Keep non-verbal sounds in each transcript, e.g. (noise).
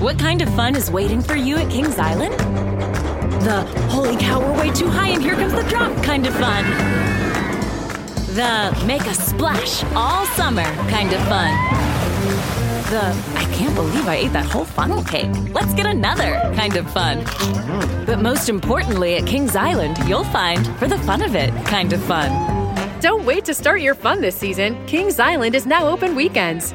What kind of fun is waiting for you at Kings Island? The holy cow, we're way too high and here comes the drop kind of fun. The make a splash all summer kind of fun. The I can't believe I ate that whole funnel cake. Let's get another kind of fun. But most importantly, at Kings Island, you'll find for the fun of it kind of fun. Don't wait to start your fun this season. Kings Island is now open weekends.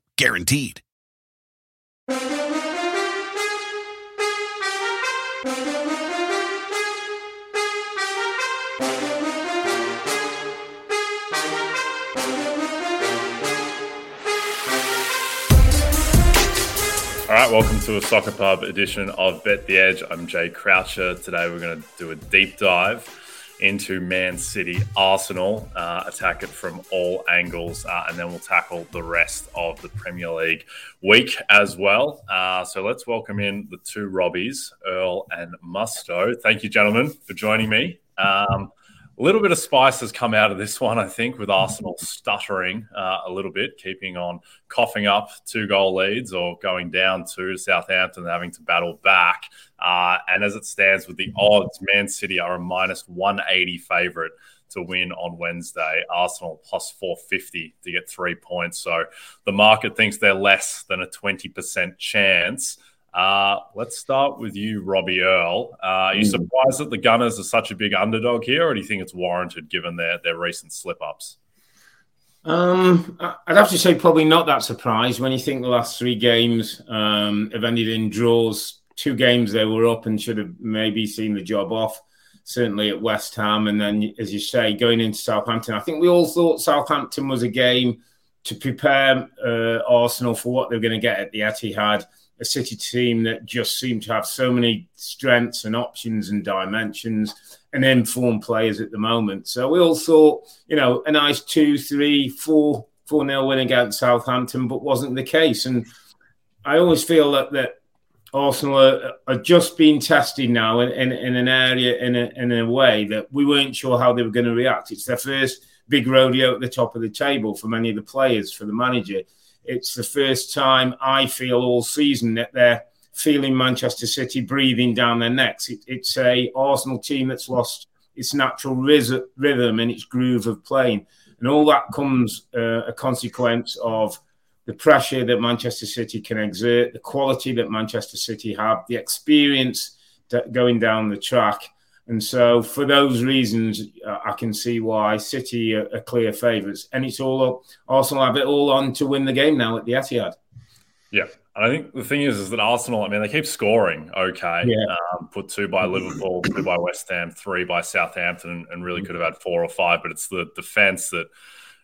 Guaranteed. All right, welcome to a Soccer Pub edition of Bet the Edge. I'm Jay Croucher. Today we're going to do a deep dive into Man City Arsenal, uh, attack it from all angles, uh, and then we'll tackle the rest of the Premier League week as well. Uh, so let's welcome in the two Robbies, Earle and Mustoe. Thank you, gentlemen, for joining me. Um, a little bit of spice has come out of this one, I think, with Arsenal stuttering uh, a little bit, keeping on coughing up two goal leads or going down to Southampton and having to battle back. Uh, and as it stands with the odds, Man City are a minus 180 favourite to win on Wednesday. Arsenal plus 450 to get three points. So the market thinks they're less than a 20% chance. Uh, let's start with you, Robbie Earle. Uh, are you surprised that the Gunners are such a big underdog here, or do you think it's warranted given their, their recent slip ups? Um, I'd have to say probably not that surprised when you think the last three games um, have ended in draws. Two games they were up and should have maybe seen the job off. Certainly at West Ham, and then as you say, going into Southampton. I think we all thought Southampton was a game to prepare uh, Arsenal for what they're going to get at the Etihad a City team that just seemed to have so many strengths and options and dimensions and informed players at the moment. So we all thought, you know, a nice two, three, four, four nil win against Southampton, but wasn't the case. And I always feel that that Arsenal are, are just being tested now in, in, in an area in a, in a way that we weren't sure how they were going to react. It's their first big rodeo at the top of the table for many of the players, for the manager. It's the first time I feel all season that they're feeling Manchester City breathing down their necks. It, it's a Arsenal team that's lost its natural rhythm and its groove of playing, and all that comes uh, a consequence of the pressure that Manchester City can exert, the quality that Manchester City have, the experience that going down the track and so, for those reasons, uh, I can see why City are, are clear favourites. And it's all up. Arsenal have it all on to win the game now at the Etihad. Yeah. And I think the thing is, is that Arsenal, I mean, they keep scoring okay. Yeah. Um, put two by Liverpool, two by West Ham, three by Southampton, and really could have had four or five. But it's the defence that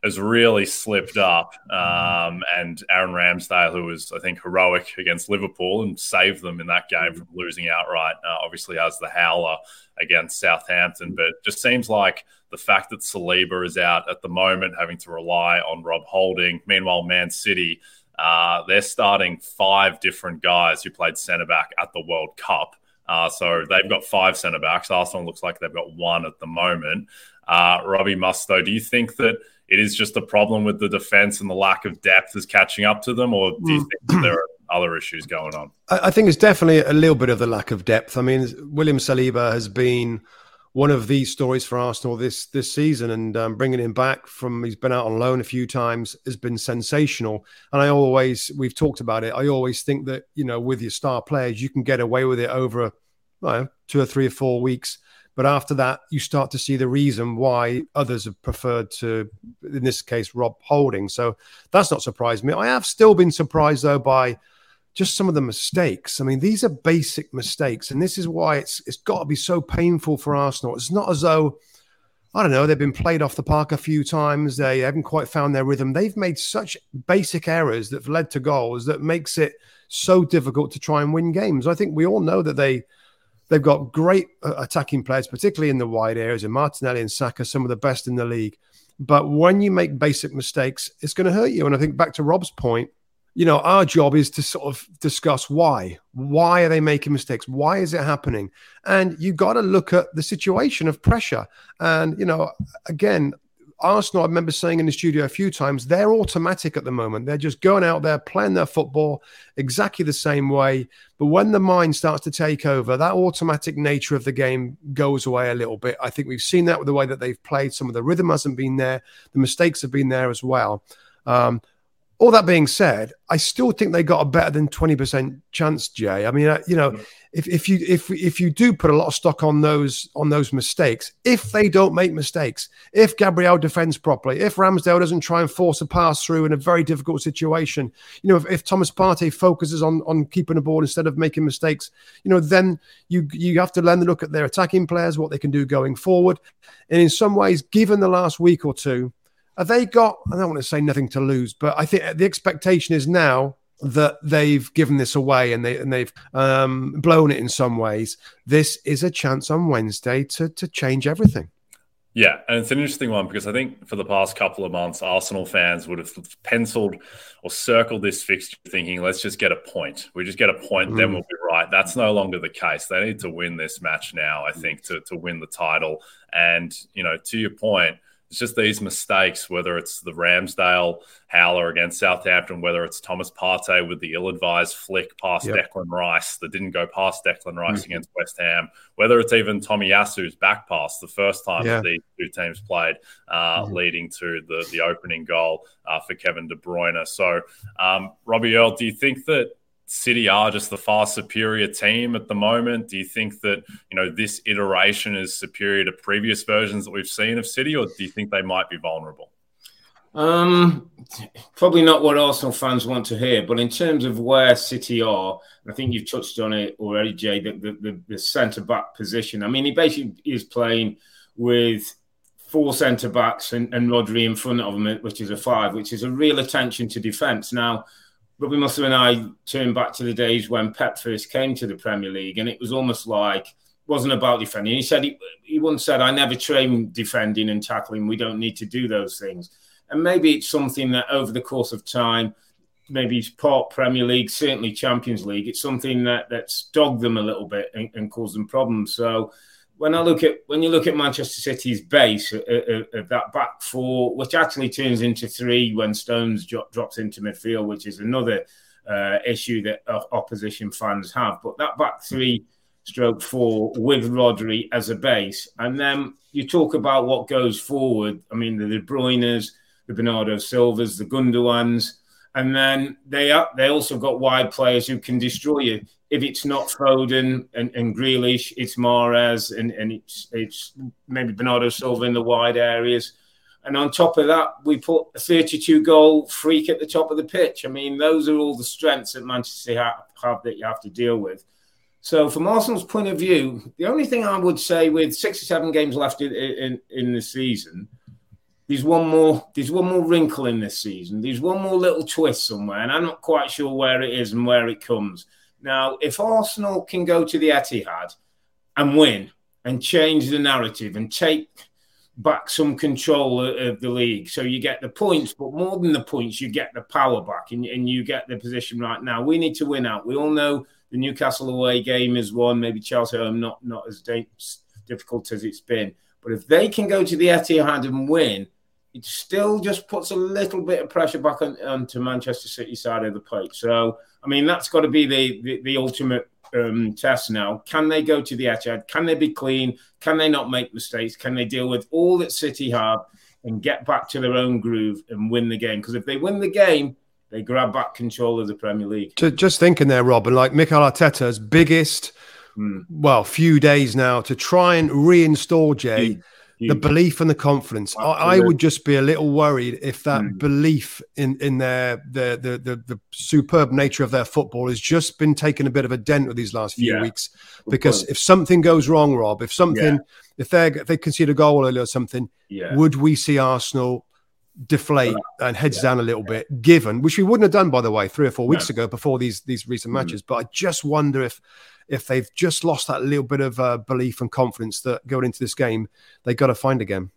has really slipped up. Um, and Aaron Ramsdale, who was, I think, heroic against Liverpool and saved them in that game from losing outright, uh, obviously has the howler against Southampton. But just seems like the fact that Saliba is out at the moment, having to rely on Rob Holding. Meanwhile, Man City, uh, they're starting five different guys who played centre back at the World Cup. Uh, so they've got five centre backs. Arsenal looks like they've got one at the moment. Uh, Robbie Mustoe, do you think that it is just the problem with the defense and the lack of depth is catching up to them, or do you mm. think there (clears throat) are other issues going on? I think it's definitely a little bit of the lack of depth. I mean, William Saliba has been one of these stories for Arsenal this this season, and um, bringing him back from he's been out on loan a few times has been sensational. And I always we've talked about it. I always think that you know with your star players you can get away with it over know, two or three or four weeks but after that, you start to see the reason why others have preferred to, in this case, Rob Holding. So that's not surprised me. I have still been surprised, though, by just some of the mistakes. I mean, these are basic mistakes. And this is why it's it's got to be so painful for Arsenal. It's not as though I don't know, they've been played off the park a few times. They haven't quite found their rhythm. They've made such basic errors that have led to goals that makes it so difficult to try and win games. I think we all know that they they've got great uh, attacking players, particularly in the wide areas, and Martinelli and Saka, some of the best in the league. But when you make basic mistakes, it's going to hurt you. And I think back to Rob's point, you know, our job is to sort of discuss why. Why are they making mistakes? Why is it happening? And you got to look at the situation of pressure. And, you know, again, Arsenal, I remember saying in the studio a few times, they're automatic at the moment. They're just going out there playing their football exactly the same way. But when the mind starts to take over, that automatic nature of the game goes away a little bit. I think we've seen that with the way that they've played. Some of the rhythm hasn't been there, the mistakes have been there as well. Um, all that being said, I still think they got a better than twenty percent chance, Jay. I mean, uh, you know, if, if you if if you do put a lot of stock on those on those mistakes, if they don't make mistakes, if Gabriel defends properly, if Ramsdale doesn't try and force a pass through in a very difficult situation, you know, if, if Thomas Partey focuses on on keeping the ball instead of making mistakes, you know, then you you have to to look at their attacking players, what they can do going forward, and in some ways, given the last week or two have they got? I don't want to say nothing to lose, but I think the expectation is now that they've given this away and they and they've um, blown it in some ways. This is a chance on Wednesday to to change everything. Yeah, and it's an interesting one because I think for the past couple of months, Arsenal fans would have penciled or circled this fixture thinking, let's just get a point. We just get a point, mm. then we'll be right. That's no longer the case. They need to win this match now, I think, to, to win the title. And, you know, to your point, it's just these mistakes, whether it's the Ramsdale howler against Southampton, whether it's Thomas Partey with the ill-advised flick past yep. Declan Rice that didn't go past Declan Rice mm-hmm. against West Ham, whether it's even Tomiyasu's back pass the first time yeah. these two teams played, uh, mm-hmm. leading to the the opening goal uh, for Kevin De Bruyne. So, um, Robbie Earl, do you think that City are just the far superior team at the moment? Do you think that you know this iteration is superior to previous versions that we've seen of City, or do you think they might be vulnerable? Um, probably not what Arsenal fans want to hear, but in terms of where City are, I think you've touched on it already, Jay. The, the, the, the centre back position. I mean, he basically is playing with four centre backs and, and Rodri in front of him, which is a five, which is a real attention to defence. Now Robbie Mustoe and I turned back to the days when Pep first came to the Premier League, and it was almost like wasn't about defending. He said he, he once said, "I never train defending and tackling. We don't need to do those things." And maybe it's something that over the course of time, maybe it's part Premier League, certainly Champions League, it's something that that's dogged them a little bit and, and caused them problems. So when I look at when you look at Manchester City's base of, of, that back four, which actually turns into three when Stones drop, drops into midfield, which is another uh, issue that uh, opposition fans have. But that back three, stroke four with Rodri as a base, and then you talk about what goes forward. I mean, the De Bruyne's, the Bernardo Silvas, the Gundogans. And then they are, they also got wide players who can destroy you. If it's not Foden and, and Grealish, it's Mahrez and, and it's it's maybe Bernardo Silva in the wide areas. And on top of that, we put a 32 goal freak at the top of the pitch. I mean, those are all the strengths that Manchester have, have that you have to deal with. So, from Arsenal's point of view, the only thing I would say with six or seven games left in, in, in the season, there's one more there's one more wrinkle in this season. There's one more little twist somewhere, and I'm not quite sure where it is and where it comes. Now, if Arsenal can go to the Etihad and win and change the narrative and take back some control of the league, so you get the points, but more than the points, you get the power back and, and you get the position right now. We need to win out. We all know the Newcastle away game is one, maybe Chelsea home not not as difficult as it's been. But if they can go to the Etihad and win, it still just puts a little bit of pressure back on, onto Manchester City side of the plate. So, I mean, that's got to be the, the, the ultimate um, test now. Can they go to the Etihad? Can they be clean? Can they not make mistakes? Can they deal with all that City have and get back to their own groove and win the game? Because if they win the game, they grab back control of the Premier League. Just thinking there, Robin, like Mikel Arteta's biggest, mm. well, few days now to try and reinstall Jay. Mm the belief and the confidence. I, I, would just be a little worried if that mm. belief in in their the, the the the superb nature of their football has just been taking a bit of a dent with these last few yeah. weeks. Because if something goes wrong, Rob, if something, yeah. if they if they concede a goal early or something, yeah. would we see Arsenal? deflate and heads yeah. down a little bit given which we wouldn't have done by the way three or four weeks no. ago before these these recent mm. matches but i just wonder if if they've just lost that little bit of uh, belief and confidence that going into this game, they got to find again.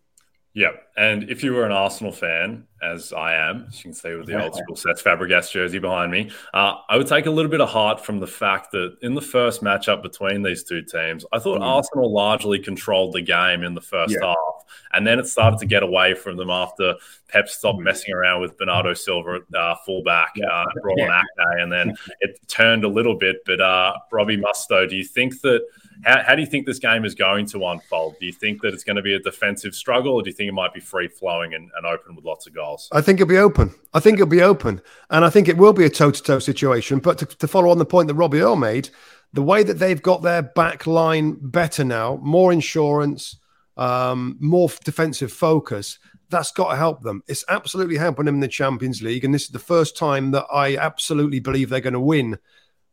Yeah, and if you were an Arsenal fan, as I am, as you can see with the old school Cesc Fabregas jersey behind me, uh, I would take a little bit of heart from the fact that in the first matchup between these two teams, I thought mm. Arsenal largely controlled the game in the first yeah. half, and then it started to get away from them after Pep stopped mm. messing around with Bernardo Silva uh, fullback, yeah. uh, brought on Ake, and then (laughs) it turned a little bit. But uh, Robbie Mustoe, do you think that? How, how do you think this game is going to unfold? Do you think that it's going to be a defensive struggle, or do you think it might be free flowing and, and open with lots of goals? I think it'll be open. I think it'll be open, and I think it will be a toe to toe situation. But to, to follow on the point that Robbie Earle made, the way that they've got their back line better now, more insurance, um, more defensive focus, that's got to help them. It's absolutely helping them in the Champions League. And this is the first time that I absolutely believe they're going to win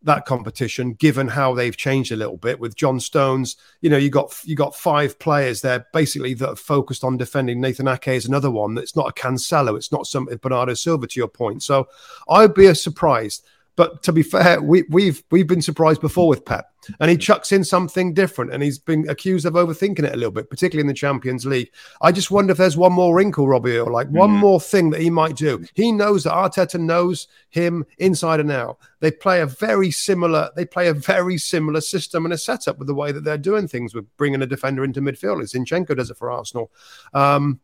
that competition, given how they've changed a little bit with John Stones. You know, you got you got five players there basically that are focused on defending. Nathan Ake is another one that's not a Cancelo, it's not some Bernardo Silva to your point. So I'd be surprised but to be fair, we, we've we've been surprised before with Pep, and he chucks in something different, and he's been accused of overthinking it a little bit, particularly in the Champions League. I just wonder if there's one more wrinkle, Robbie, or like one mm. more thing that he might do. He knows that Arteta knows him inside and out. They play a very similar they play a very similar system and a setup with the way that they're doing things with bringing a defender into midfield. As Zinchenko does it for Arsenal. Um,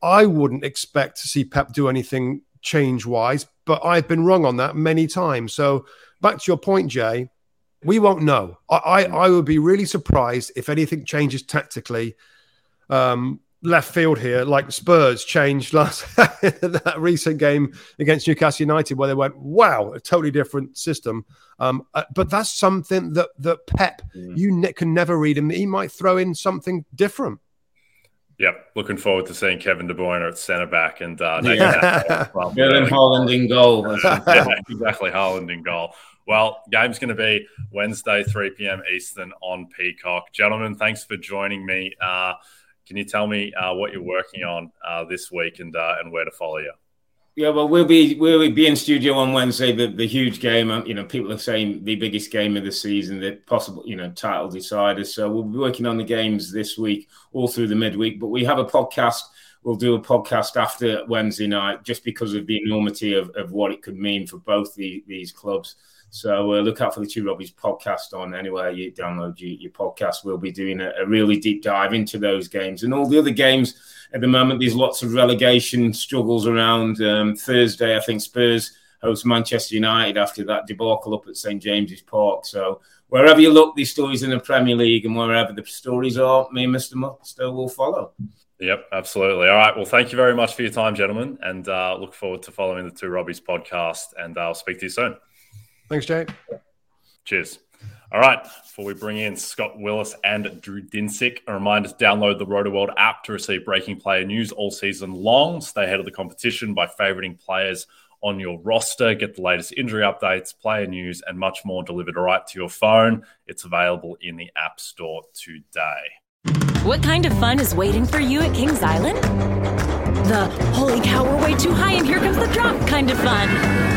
I wouldn't expect to see Pep do anything change wise, but I've been wrong on that many times. So back to your point, Jay, we won't know. I, I, I would be really surprised if anything changes tactically. Um, left field here, like Spurs changed (laughs) last that recent game against Newcastle United, where they went, "Wow, a totally different system." Um, uh, but that's something that that Pep, mm. you ne- can never read him. He might throw in something different. Yep, looking forward to seeing Kevin De Bruyne at centre back and uh, yeah. (laughs) well, Erling Haaland in goal. (laughs) yeah, exactly, Haaland in goal. Well, game's going to be Wednesday, 3 p.m. Eastern on Peacock. Gentlemen, thanks for joining me. Uh, can you tell me uh, what you're working on uh, this week and uh, and where to follow you? Yeah, well, we'll be we'll be in studio on Wednesday. The the huge game, um, you know, people are saying the biggest game of the season, the possible, you know, title decider. So we'll be working on the games this week, all through the midweek. But we have a podcast. We'll do a podcast after Wednesday night, just because of the enormity of, of what it could mean for both the, these clubs. So uh, look out for the Two Robbies podcast on anywhere you download your, your podcast. We'll be doing a, a, really deep dive into those games and all the other games. At the moment, there's lots of relegation struggles around. Um, Thursday, I think Spurs host Manchester United after that debacle up at St James's Park. So wherever you look, these stories in the Premier League and wherever the stories are, me and Mr. Mustoe will follow. Yep, absolutely. All right. Well, thank you very much for your time, gentlemen, and uh, look forward to following the Two Robbies podcast. And I'll speak to you soon. Thanks, Jay. Cheers. All right, before we bring in Scott Willis and Drew Dinsick, a reminder to download the Rotoworld app to receive breaking player news all season long. Stay ahead of the competition by favoriting players on your roster. Get the latest injury updates, player news, and much more delivered right to your phone. It's available in the App Store today. What kind of fun is waiting for you at Kings Island? The holy cow, we're way too high and here comes the drop kind of fun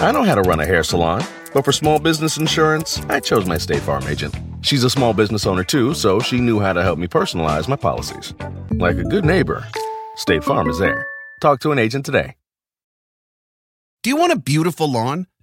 I know how to run a hair salon, but for small business insurance, I chose my State Farm agent. She's a small business owner too, so she knew how to help me personalize my policies. Like a good neighbor, State Farm is there. Talk to an agent today. Do you want a beautiful lawn?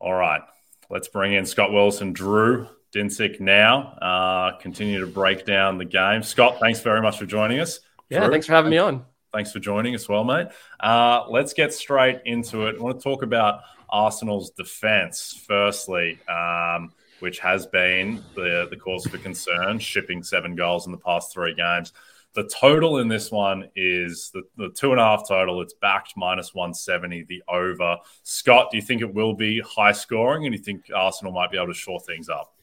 All right, let's bring in Scott Willis, Drew Dinsick now. Uh, continue to break down the game. Scott, thanks very much for joining us. Yeah, Drew, thanks for having me on. Thanks for joining us, well, mate. Uh, let's get straight into it. I want to talk about Arsenal's defense, firstly, um, which has been the, the cause for concern, shipping seven goals in the past three games. The total in this one is the, the two and a half total. It's backed minus 170, the over. Scott, do you think it will be high scoring and you think Arsenal might be able to shore things up?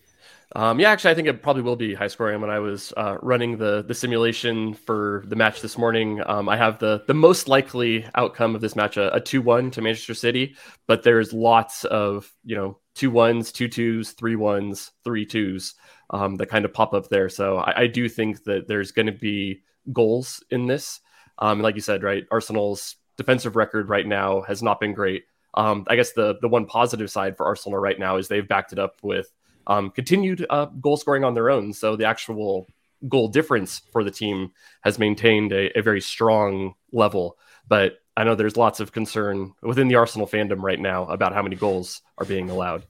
Um, yeah, actually, I think it probably will be high scoring. When I was uh, running the the simulation for the match this morning, um, I have the the most likely outcome of this match a two one to Manchester City, but there's lots of you know two ones, two twos, three ones, three twos um, that kind of pop up there. So I, I do think that there's going to be goals in this. Um, like you said, right, Arsenal's defensive record right now has not been great. Um, I guess the the one positive side for Arsenal right now is they've backed it up with um, continued uh, goal scoring on their own. So the actual goal difference for the team has maintained a, a very strong level. But I know there's lots of concern within the Arsenal fandom right now about how many goals are being allowed.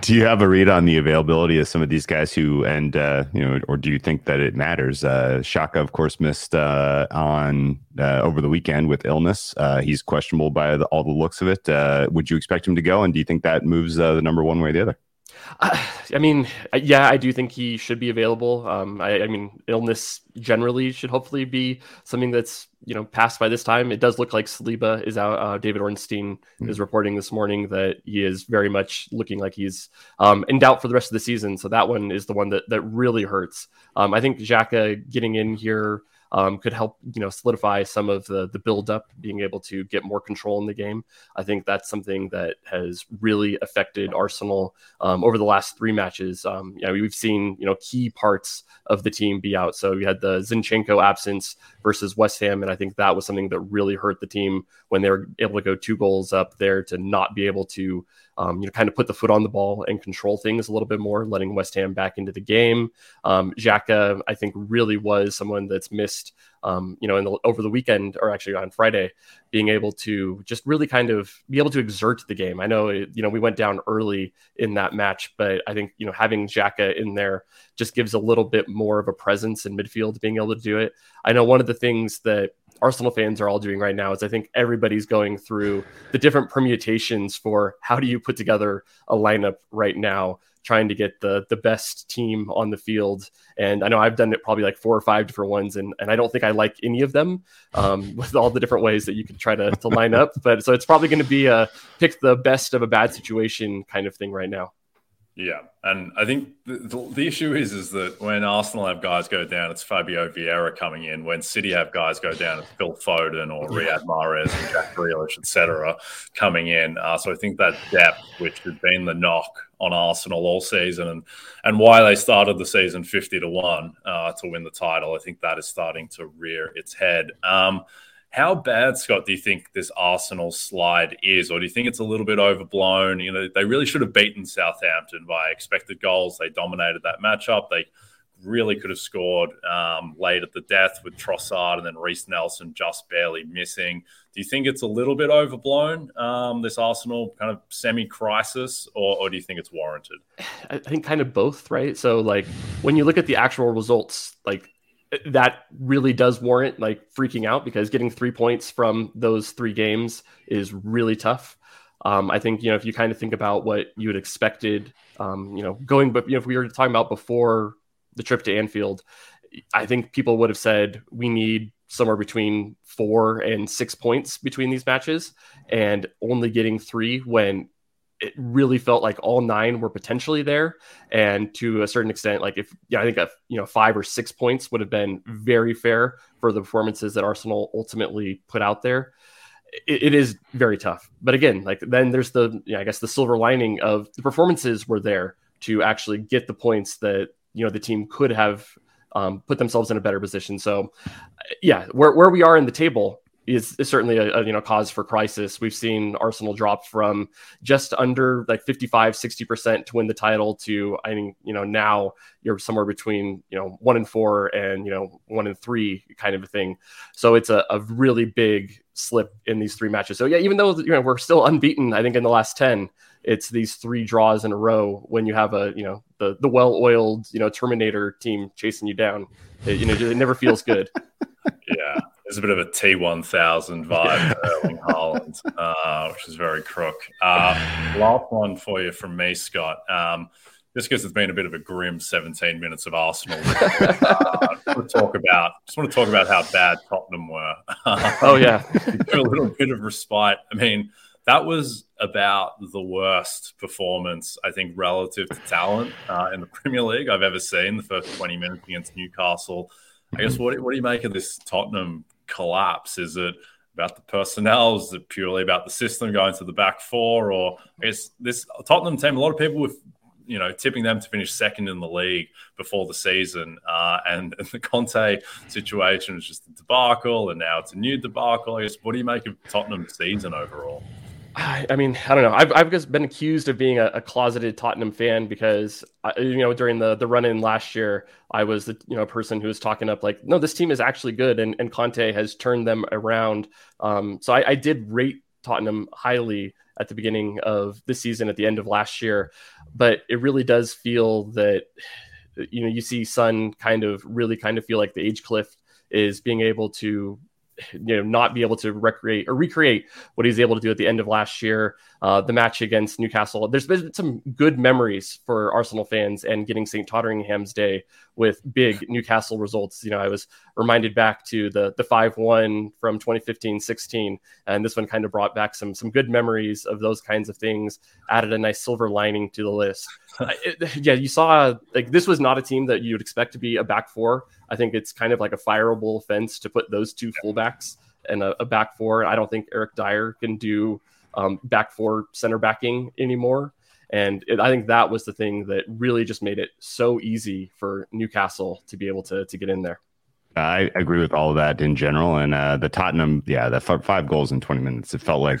Do you have a read on the availability of some of these guys who, and uh, you know, or do you think that it matters? Uh, Xhaka, of course, missed uh, on uh, over the weekend with illness. Uh, he's questionable by the, all the looks of it. Uh, would you expect him to go? And do you think that moves uh, the number one way or the other? (sighs) I mean, yeah, I do think he should be available. Um, I, I, mean, illness generally should hopefully be something that's you know passed by this time. It does look like Saliba is out. Uh, David Ornstein mm-hmm. is reporting this morning that he is very much looking like he's um, in doubt for the rest of the season. So that one is the one that that really hurts. Um, I think Xhaka getting in here um, could help you know solidify some of the the build up, being able to get more control in the game. I think that's something that has really affected Arsenal um, over the last three matches. Um, yeah, we've seen you know key parts of the team be out. So we had the Zinchenko absence versus West Ham, and I think that was something that really hurt the team when they were able to go two goals up there to not be able to um, you know, kind of put the foot on the ball and control things a little bit more, letting West Ham back into the game. Um, Xhaka, I think, really was someone that's missed, um, you know, in the, over the weekend or actually on Friday, being able to just really kind of be able to exert the game. I know, you know, we went down early in that match, but I think, you know, having Xhaka in there just gives a little bit more of a presence in midfield, being able to do it. I know one of the things that Arsenal fans are all doing right now is I think everybody's going through the different permutations for how do you put together a lineup right now, trying to get the the best team on the field. And I know I've done it probably like four or five different ones, and, and I don't think I like any of them um, (laughs) with all the different ways that you can try to, to line up. But so it's probably going to be a pick the best of a bad situation kind of thing right now. Yeah, and I think the, the, the, issue is is that when Arsenal have guys go down, it's Fabio Vieira coming in. When City have guys go down, it's Phil Foden or Riyad Mahrez and Jack Grealish, etc., coming in. Uh, so I think that depth, which had been the knock on Arsenal all season, and and why they started the season fifty to one uh, to win the title, I think that is starting to rear its head. Um, how bad, Scott, do you think this Arsenal slide is? Or do you think it's a little bit overblown? You know, they really should have beaten Southampton by expected goals. They dominated that matchup. They really could have scored um, late at the death with Trossard and then Reiss Nelson just barely missing. Do you think it's a little bit overblown, um, this Arsenal kind of semi crisis, or, or do you think it's warranted? (sighs) I think kind of both, right? So, like, when you look at the actual results, like, that really does warrant like freaking out because getting three points from those three games is really tough. Um, I think you know if you kind of think about what you had expected, um, you know, going but you know if we were talking about before the trip to Anfield, I think people would have said we need somewhere between four and six points between these matches, and only getting three when it really felt like all nine were potentially there. And to a certain extent, like if yeah, I think a, you know five or six points would have been very fair for the performances that Arsenal ultimately put out there. it, it is very tough. But again, like then there's the yeah, I guess the silver lining of the performances were there to actually get the points that you know the team could have um, put themselves in a better position. So yeah, where where we are in the table is, is certainly a, a, you know cause for crisis. We've seen Arsenal drop from just under like 55 60% to win the title to I mean you know now you're somewhere between you know 1 and 4 and you know 1 and 3 kind of a thing. So it's a, a really big slip in these three matches. So yeah, even though you know we're still unbeaten I think in the last 10 it's these three draws in a row when you have a you know the the well-oiled you know Terminator team chasing you down. It, you know it never feels good. (laughs) yeah, there's a bit of a T1000 (laughs) vibe Erling Haaland, uh, which is very crook. Uh, last one for you from me, Scott. Um, just because it's been a bit of a grim 17 minutes of Arsenal. (laughs) uh, want to talk about just want to talk about how bad Tottenham were. oh yeah, (laughs) a little bit of respite. I mean, that was about the worst performance I think relative to talent uh, in the Premier League I've ever seen. The first 20 minutes against Newcastle. I guess what what do you make of this Tottenham collapse? Is it about the personnel? Is it purely about the system going to the back four? Or is this Tottenham team, a lot of people with you know, tipping them to finish second in the league before the season. Uh, and, and, the Conte situation was just a debacle, and now it's a new debacle. I guess, what do you make of Tottenham's season overall? I mean, I don't know. I've, I've just been accused of being a, a closeted Tottenham fan because, I, you know, during the, the run in last year, I was the you know person who was talking up like, no, this team is actually good, and, and Conte has turned them around. Um, so I, I did rate Tottenham highly at the beginning of the season, at the end of last year, but it really does feel that, you know, you see Son kind of really kind of feel like the age cliff is being able to you know not be able to recreate or recreate what he's able to do at the end of last year uh, the match against newcastle. There's been some good memories for arsenal fans and getting st totteringham's day with big newcastle results. You know i was reminded back to the the 5-1 from 2015-16 and this one kind of brought back some some good memories of those kinds of things added a nice silver lining to the list. It, yeah you saw like this was not a team that you'd expect to be a back four. I think it's kind of like a fireable offense to put those two fullbacks and a, a back four. I don't think Eric Dier can do um, back four center backing anymore. And it, I think that was the thing that really just made it so easy for Newcastle to be able to to get in there. I agree with all of that in general. And uh, the Tottenham, yeah, the f- five goals in 20 minutes, it felt like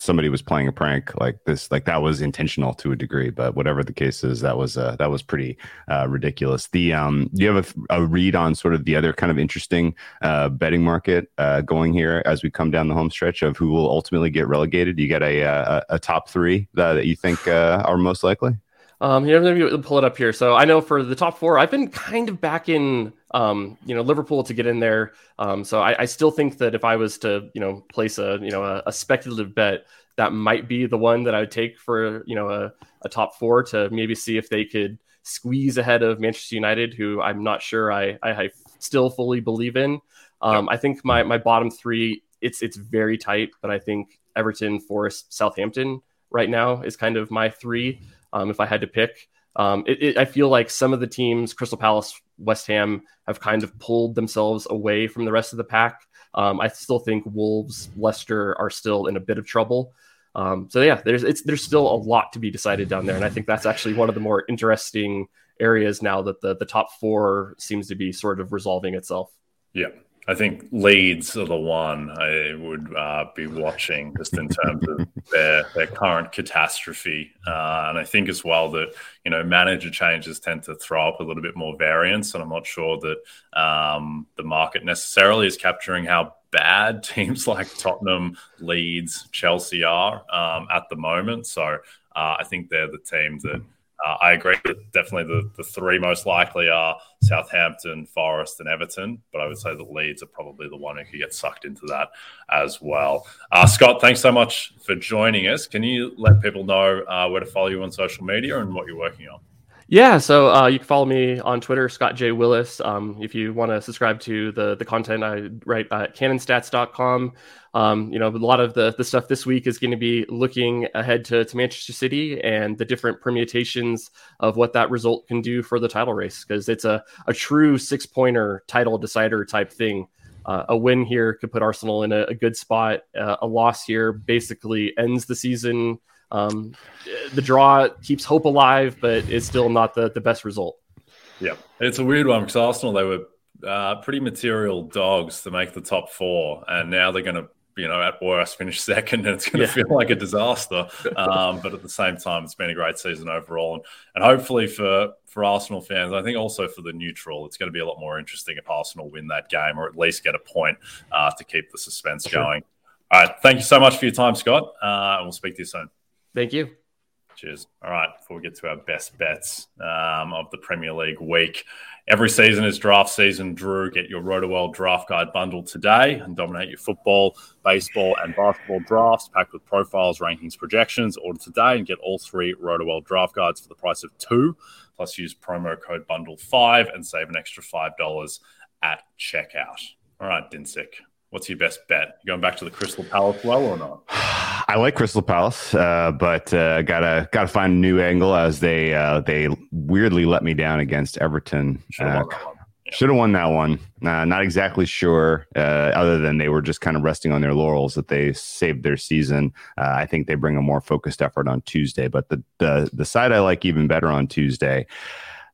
somebody was playing a prank like this like that was intentional to a degree but whatever the case is that was uh, that was pretty uh, ridiculous. The um do you have a, a, read on sort of the other kind of interesting uh, betting market uh, going here as we come down the home stretch of who will ultimately get relegated? You got a a, a top three that, that you think uh, are most likely um, here, let me pull it up here. So I know for the top four, I've been kind of back in, um, you know, Liverpool to get in there. Um, so I, I, still think that if I was to, you know, place a, you know, a, a, speculative bet, that might be the one that I would take for, you know, a, a top four to maybe see if they could squeeze ahead of Manchester United, who I'm not sure I, I still fully believe in. Um, I think my my bottom three, it's it's very tight, but I think Everton, Forest, Southampton right now is kind of my three um, if I had to pick. Um, it, it, I feel like some of the teams, Crystal Palace, West Ham, have kind of pulled themselves away from the rest of the pack. Um, I still think Wolves, Leicester are still in a bit of trouble. Um, so yeah, there's it's there's still a lot to be decided down there, and I think that's actually one of the more interesting areas now that the the top four seems to be sort of resolving itself. Yeah, I think Leeds are the one I would uh, be watching just in terms of their their current catastrophe, uh, and I think as well that you know manager changes tend to throw up a little bit more variance, and I'm not sure that um, the market necessarily is capturing how bad (laughs) teams like Tottenham, Leeds, Chelsea are um, at the moment. So uh, I think they're the team that uh, I agree that definitely the, the three most likely are Southampton, Forest, and Everton. But I would say the Leeds are probably the one who could get sucked into that as well. Uh, Scott, thanks so much for joining us. Can you let people know uh, where to follow you on social media and what you're working on? Yeah, so uh, you can follow me on Twitter, Scott J. Willis. Um, if you want to subscribe to the the content I write at cannonstats.com. Um, you know, a lot of the, the stuff this week is going to be looking ahead to, to Manchester City and the different permutations of what that result can do for the title race because it's a, a true six pointer title decider type thing uh, a win here could put Arsenal in a, a good spot. Uh, a loss here basically ends the season. Um, the draw keeps hope alive, but it's still not the, the best result. Yeah, it's a weird one because Arsenal they were uh, pretty material dogs to make the top four, and now they're going to you know, at worst finish (laughs) second, and it's going to yeah. feel like a disaster. Um, but at the same time, it's been a great season overall, and and hopefully for for Arsenal fans, I think also for the neutral, it's going to be a lot more interesting if Arsenal win that game or at least get a point uh, to keep the suspense sure. going. All right, thank you so much for your time, Scott, uh, and we'll speak to you soon. Thank you. Cheers. All right, before we get to our best bets um, of the Premier League week, every season is draft season. Drew, get your Rotoworld draft guide bundle today and dominate your football, baseball, and basketball drafts packed with profiles, rankings, projections. Order today and get all three Rotoworld draft guides for the price of two. Plus, use promo code bundle5 and save an extra $5 at checkout. All right, Dinsick. What's your best bet? You going back to the Crystal Palace well or not? (sighs) (sighs) (sighs) I like Crystal Palace, uh, but uh, gotta gotta find a new angle as they uh, they weirdly let me down against Everton. Should have won, yeah. won that one. not exactly sure, uh, other than they were just kind of resting on their laurels that they saved their season. Uh, I think they bring a more focused effort on Tuesday, but the the the side I like even better on Tuesday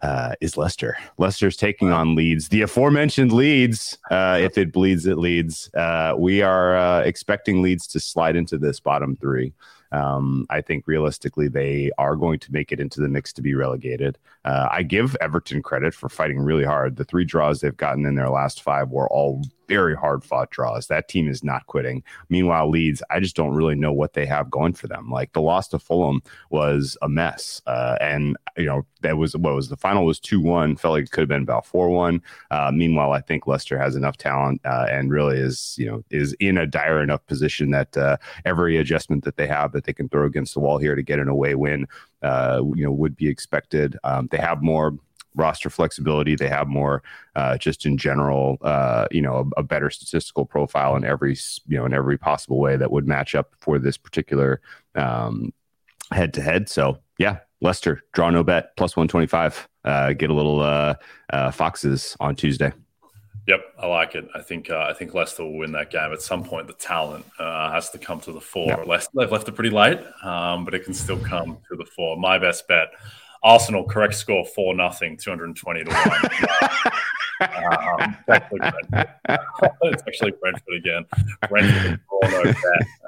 uh, is Leicester. Leicester's taking on Leeds. The aforementioned Leeds, uh, if it bleeds, it leads. Uh, we are uh, expecting Leeds to slide into this bottom three. Um, I think realistically, they are going to make it into the mix to be relegated. Uh, I give Everton credit for fighting really hard. The three draws they've gotten in their last five were all very hard fought draws. That team is not quitting. Meanwhile, Leeds, I just don't really know what they have going for them. Like the loss to Fulham was a mess. Uh, and, you know, that was what was the final was 2 1. Felt like it could have been about 4 1. Uh, meanwhile, I think Leicester has enough talent uh, and really is, you know, is in a dire enough position that uh, every adjustment that they have that they can throw against the wall here to get an away win, uh, you know, would be expected. Um, they have more roster flexibility. They have more, uh, just in general, uh, you know, a, a, better statistical profile in every, you know, in every possible way that would match up for this particular head to head. So yeah, Leicester draw no bet plus one twenty five. Uh, get a little uh, uh, foxes on Tuesday. Yep, I like it. I think uh, I think Leicester will win that game at some point. The talent uh, has to come to the fore. Yep. Leicester, they've left it pretty late, um, but it can still come to the fore. My best bet: Arsenal correct score four nothing, two hundred and twenty to one. (laughs) um, it's actually Brentford again. Brentford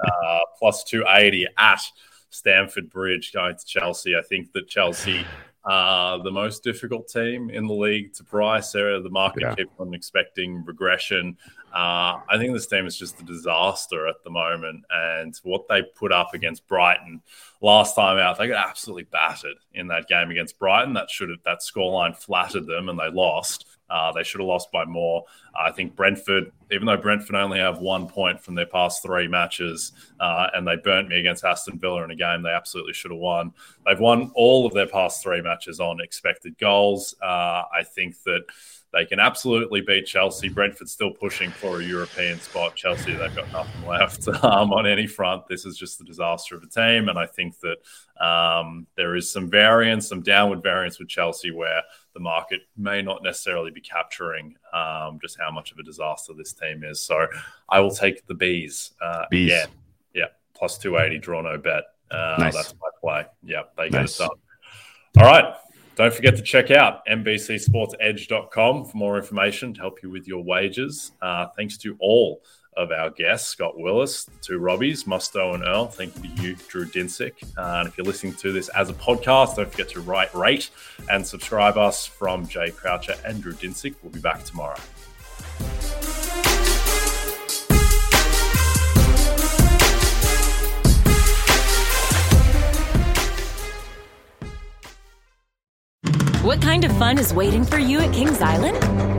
uh, plus two eighty at Stamford Bridge going to Chelsea. I think that Chelsea are the most difficult team in the league to price. Area the market yeah. keeps on expecting regression. Uh, I think this team is just a disaster at the moment, and what they put up against Brighton last time out, they got absolutely battered in that game against Brighton. That should have that scoreline flattered them, and they lost. Uh, they should have lost by more. I think Brentford, even though Brentford only have one point from their past three matches, uh, and they burnt me against Aston Villa in a game they absolutely should have won. They've won all of their past three matches on expected goals. Uh, I think that they can absolutely beat Chelsea. Brentford still pushing for a European spot. Chelsea, they've got nothing left (laughs) um, on any front. This is just the disaster of a team. And I think that um, there is some variance, some downward variance with Chelsea where the market may not necessarily be capturing um, just how much of a disaster this team is. So I will take the bees. Uh, bees. Again. Yeah. Plus 280, draw no bet. Uh, nice. That's my play. Yeah. They get nice. it done. All right. Don't forget to check out NBCSportsEdge.com for more information to help you with your wages. Uh, thanks to all of our guests, Scott Willis, the two Robbies, Mustoe and Earle. Thank you to you, Drew Dinsick. Uh, and if you're listening to this as a podcast, don't forget to write, rate, and subscribe us from Jay Croucher and Drew Dinsick. We'll be back tomorrow. What kind of fun is waiting for you at Kings Island?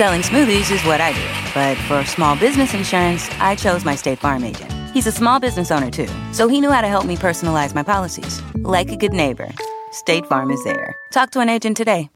Selling smoothies is what I do, but for small business insurance, I chose my State Farm agent. He's a small business owner too, so he knew how to help me personalize my policies. Like a good neighbor, State Farm is there. Talk to an agent today.